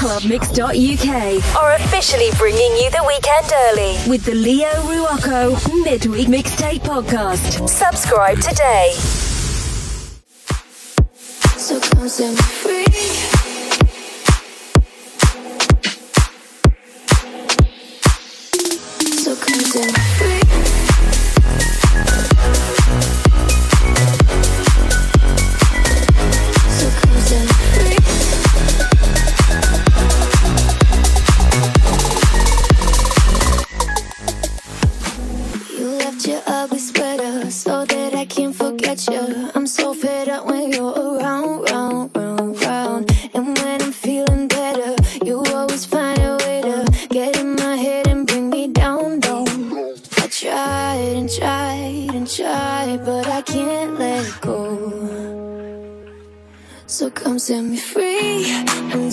clubmix.uk are officially bringing you the weekend early with the Leo Ruocco Midweek Mixtape Podcast. Subscribe today. So come set me free. Set me free,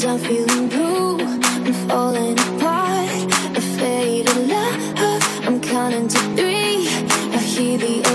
I'm feeling blue. I'm falling apart, a faded love. I'm counting to three. I hear the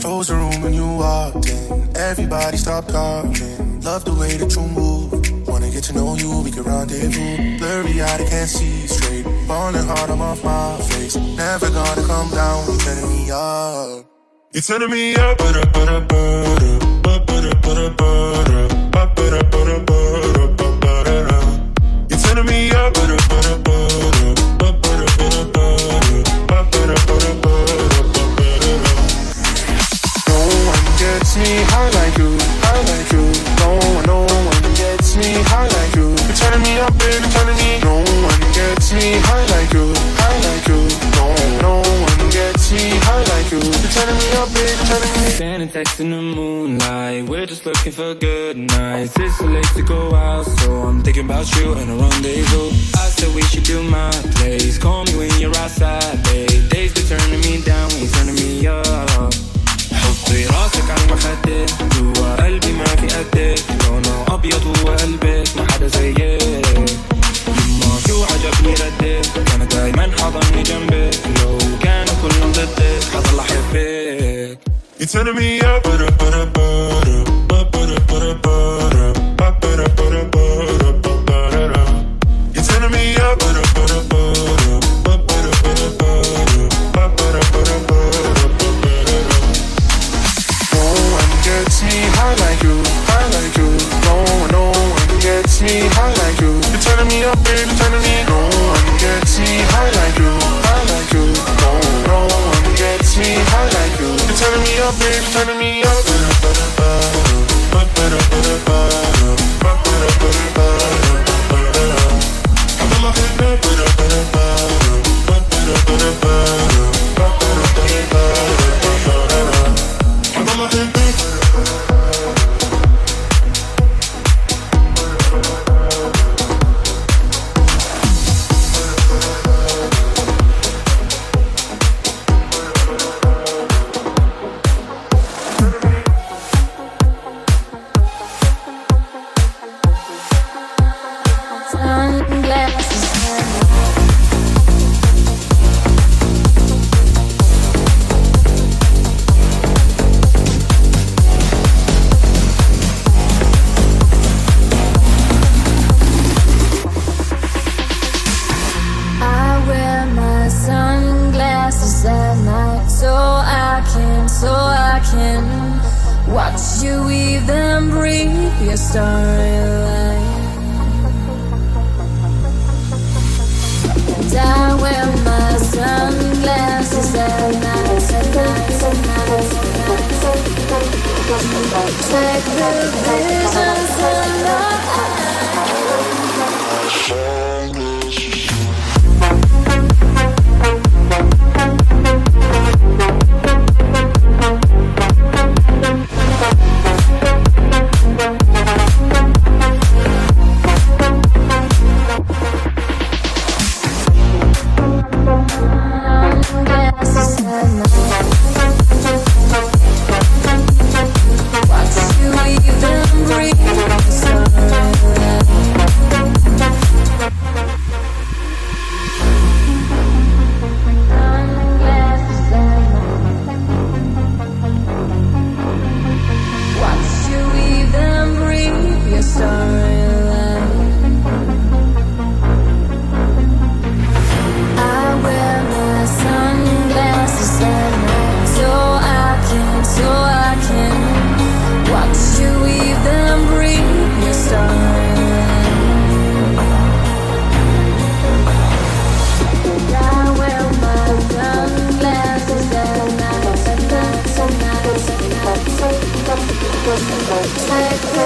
Close room when you walked in. Everybody stopped talking. Love the way that you move your rendezvous. Blurry eyed, I can't see straight. Falling hard, I'm off my face. Never gonna come down. You're turning me up. You're turning me up. Butter, butter, butter. Butter, butter, butter. Butter, butter, butter. In the moonlight. We're just looking for good nights. It's too late to go out, so I'm thinking about you and a rendezvous. I said we should do my place. Call me when you're outside, babe. Days be turning me down when you're turning me up. حطي راسك على المخدة جوا قلبي ما في قدك لونه أبيض وقلبك ما حدا زيك يما في وعجبني ردك كان دايما حضني جنبك لو كانوا كلهم ضدك حضل You're turning me up, like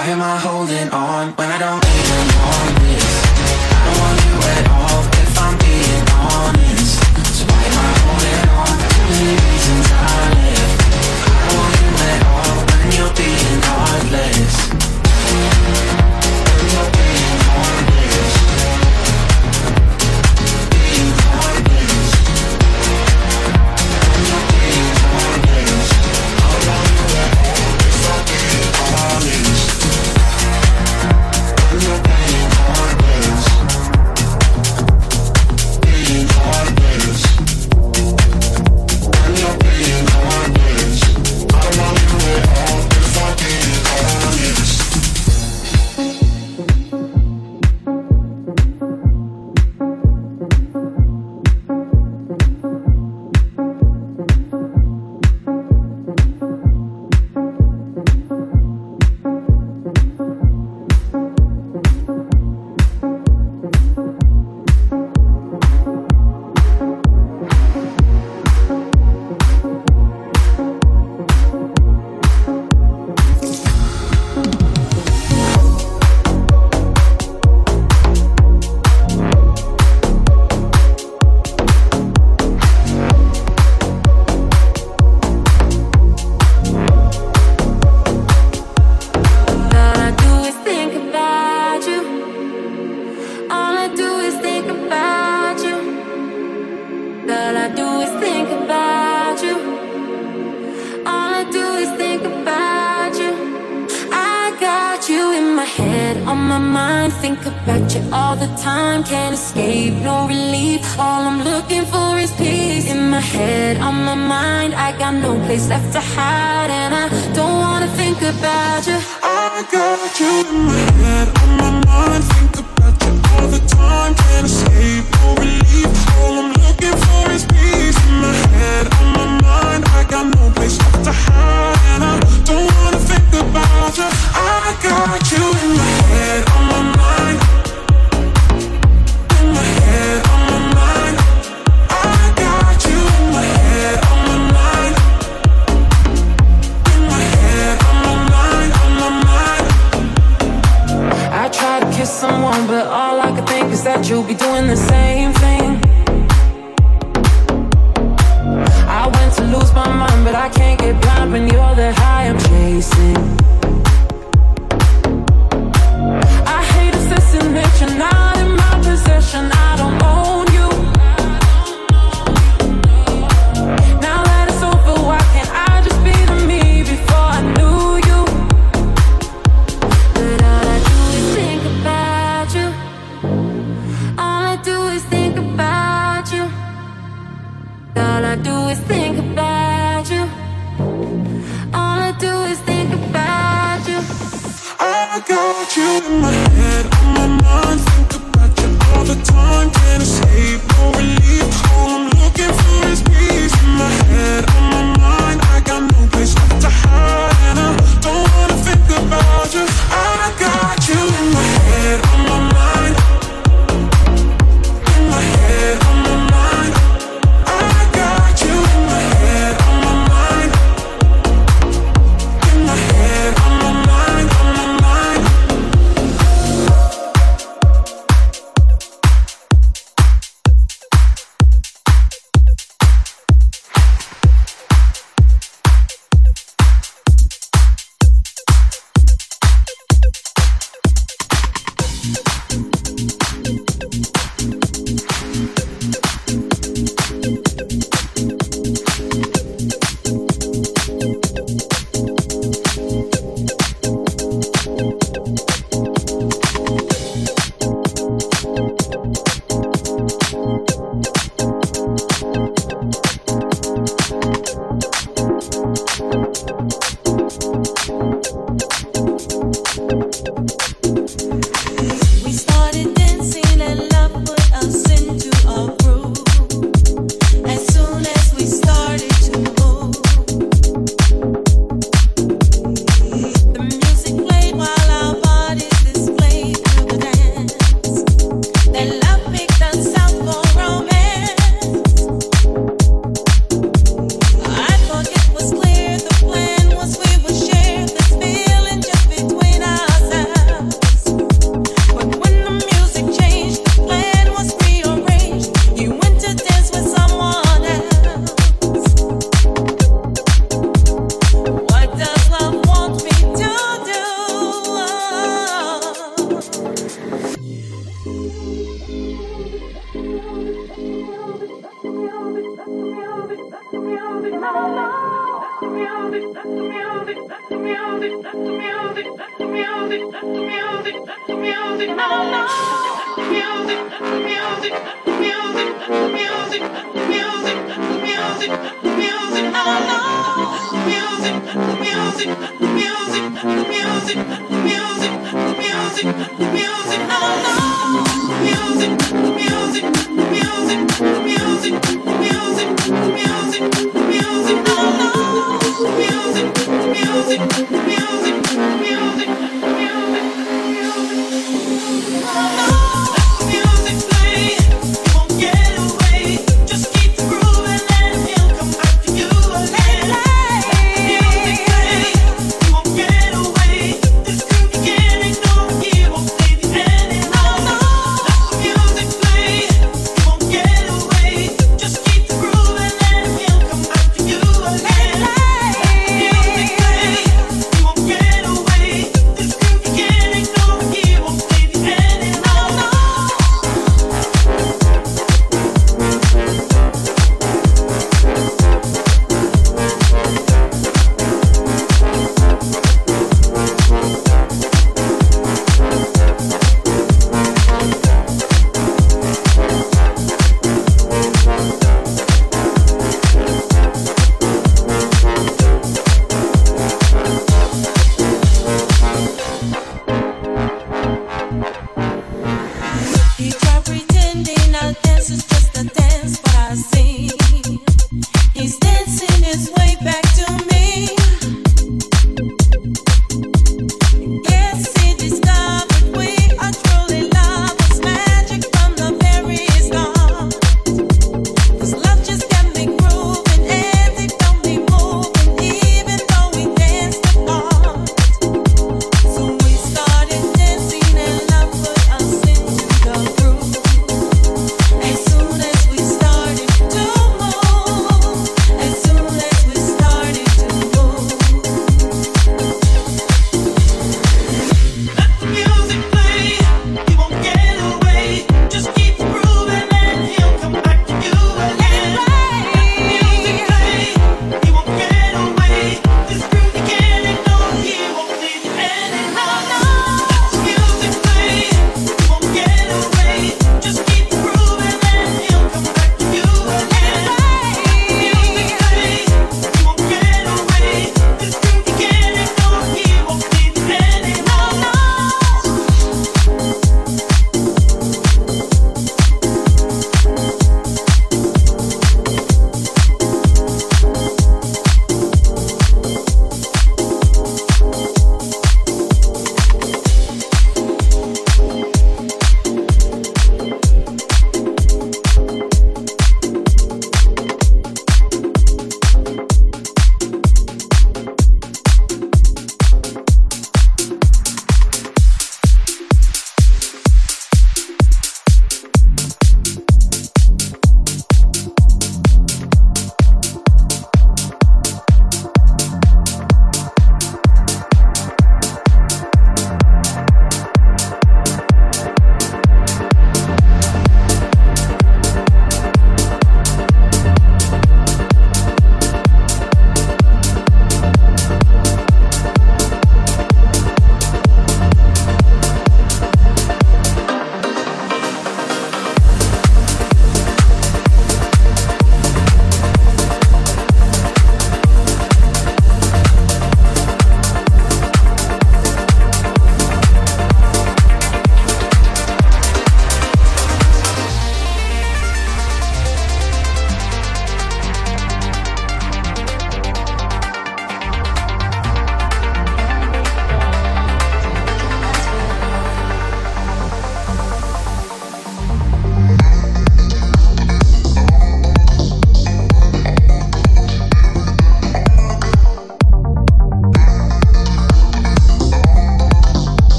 Why am I holding on when I don't even want? About you all the time. Can't escape, no relief. All I'm looking for is peace. In my head, on my mind, I got no place left to hide, and I don't wanna think about you. I got you in my head, on my mind, think about you all the time. Can't escape, no relief. All I'm looking for In my head, on my mind, I got no place left to hide, and I don't wanna think about you. I got you in my head, on my mind. In my head, on my mind. I got you in my head, on my mind. In my head, on my mind, on my mind. I try to kiss someone, but all I can think is that you'll be doing the same thing. Lose my mind, but I can't get blind when you're the high I'm chasing. The music play, you won't get away.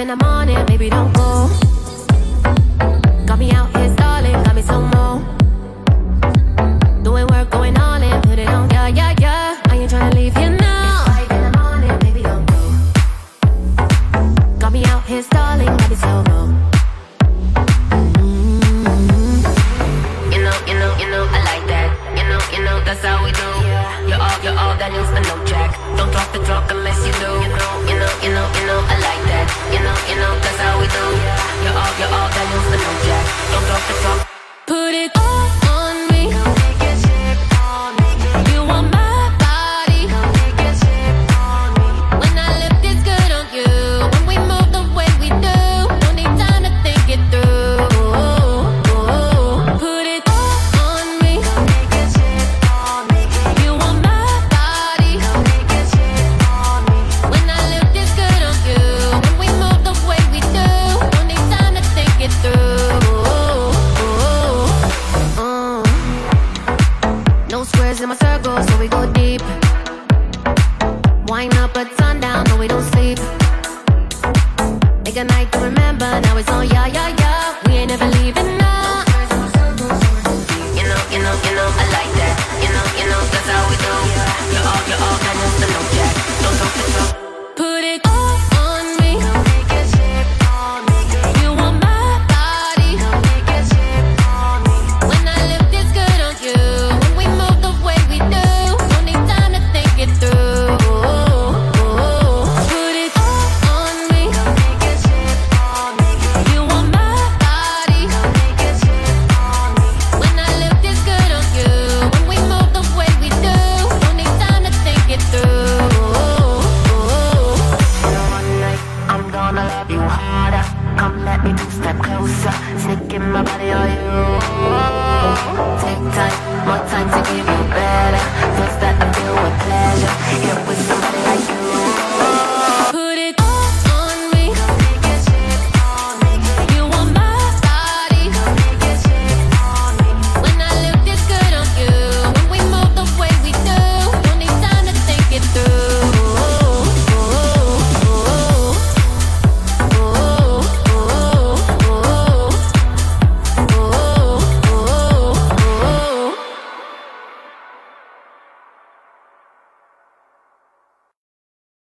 In the morning, baby, don't go.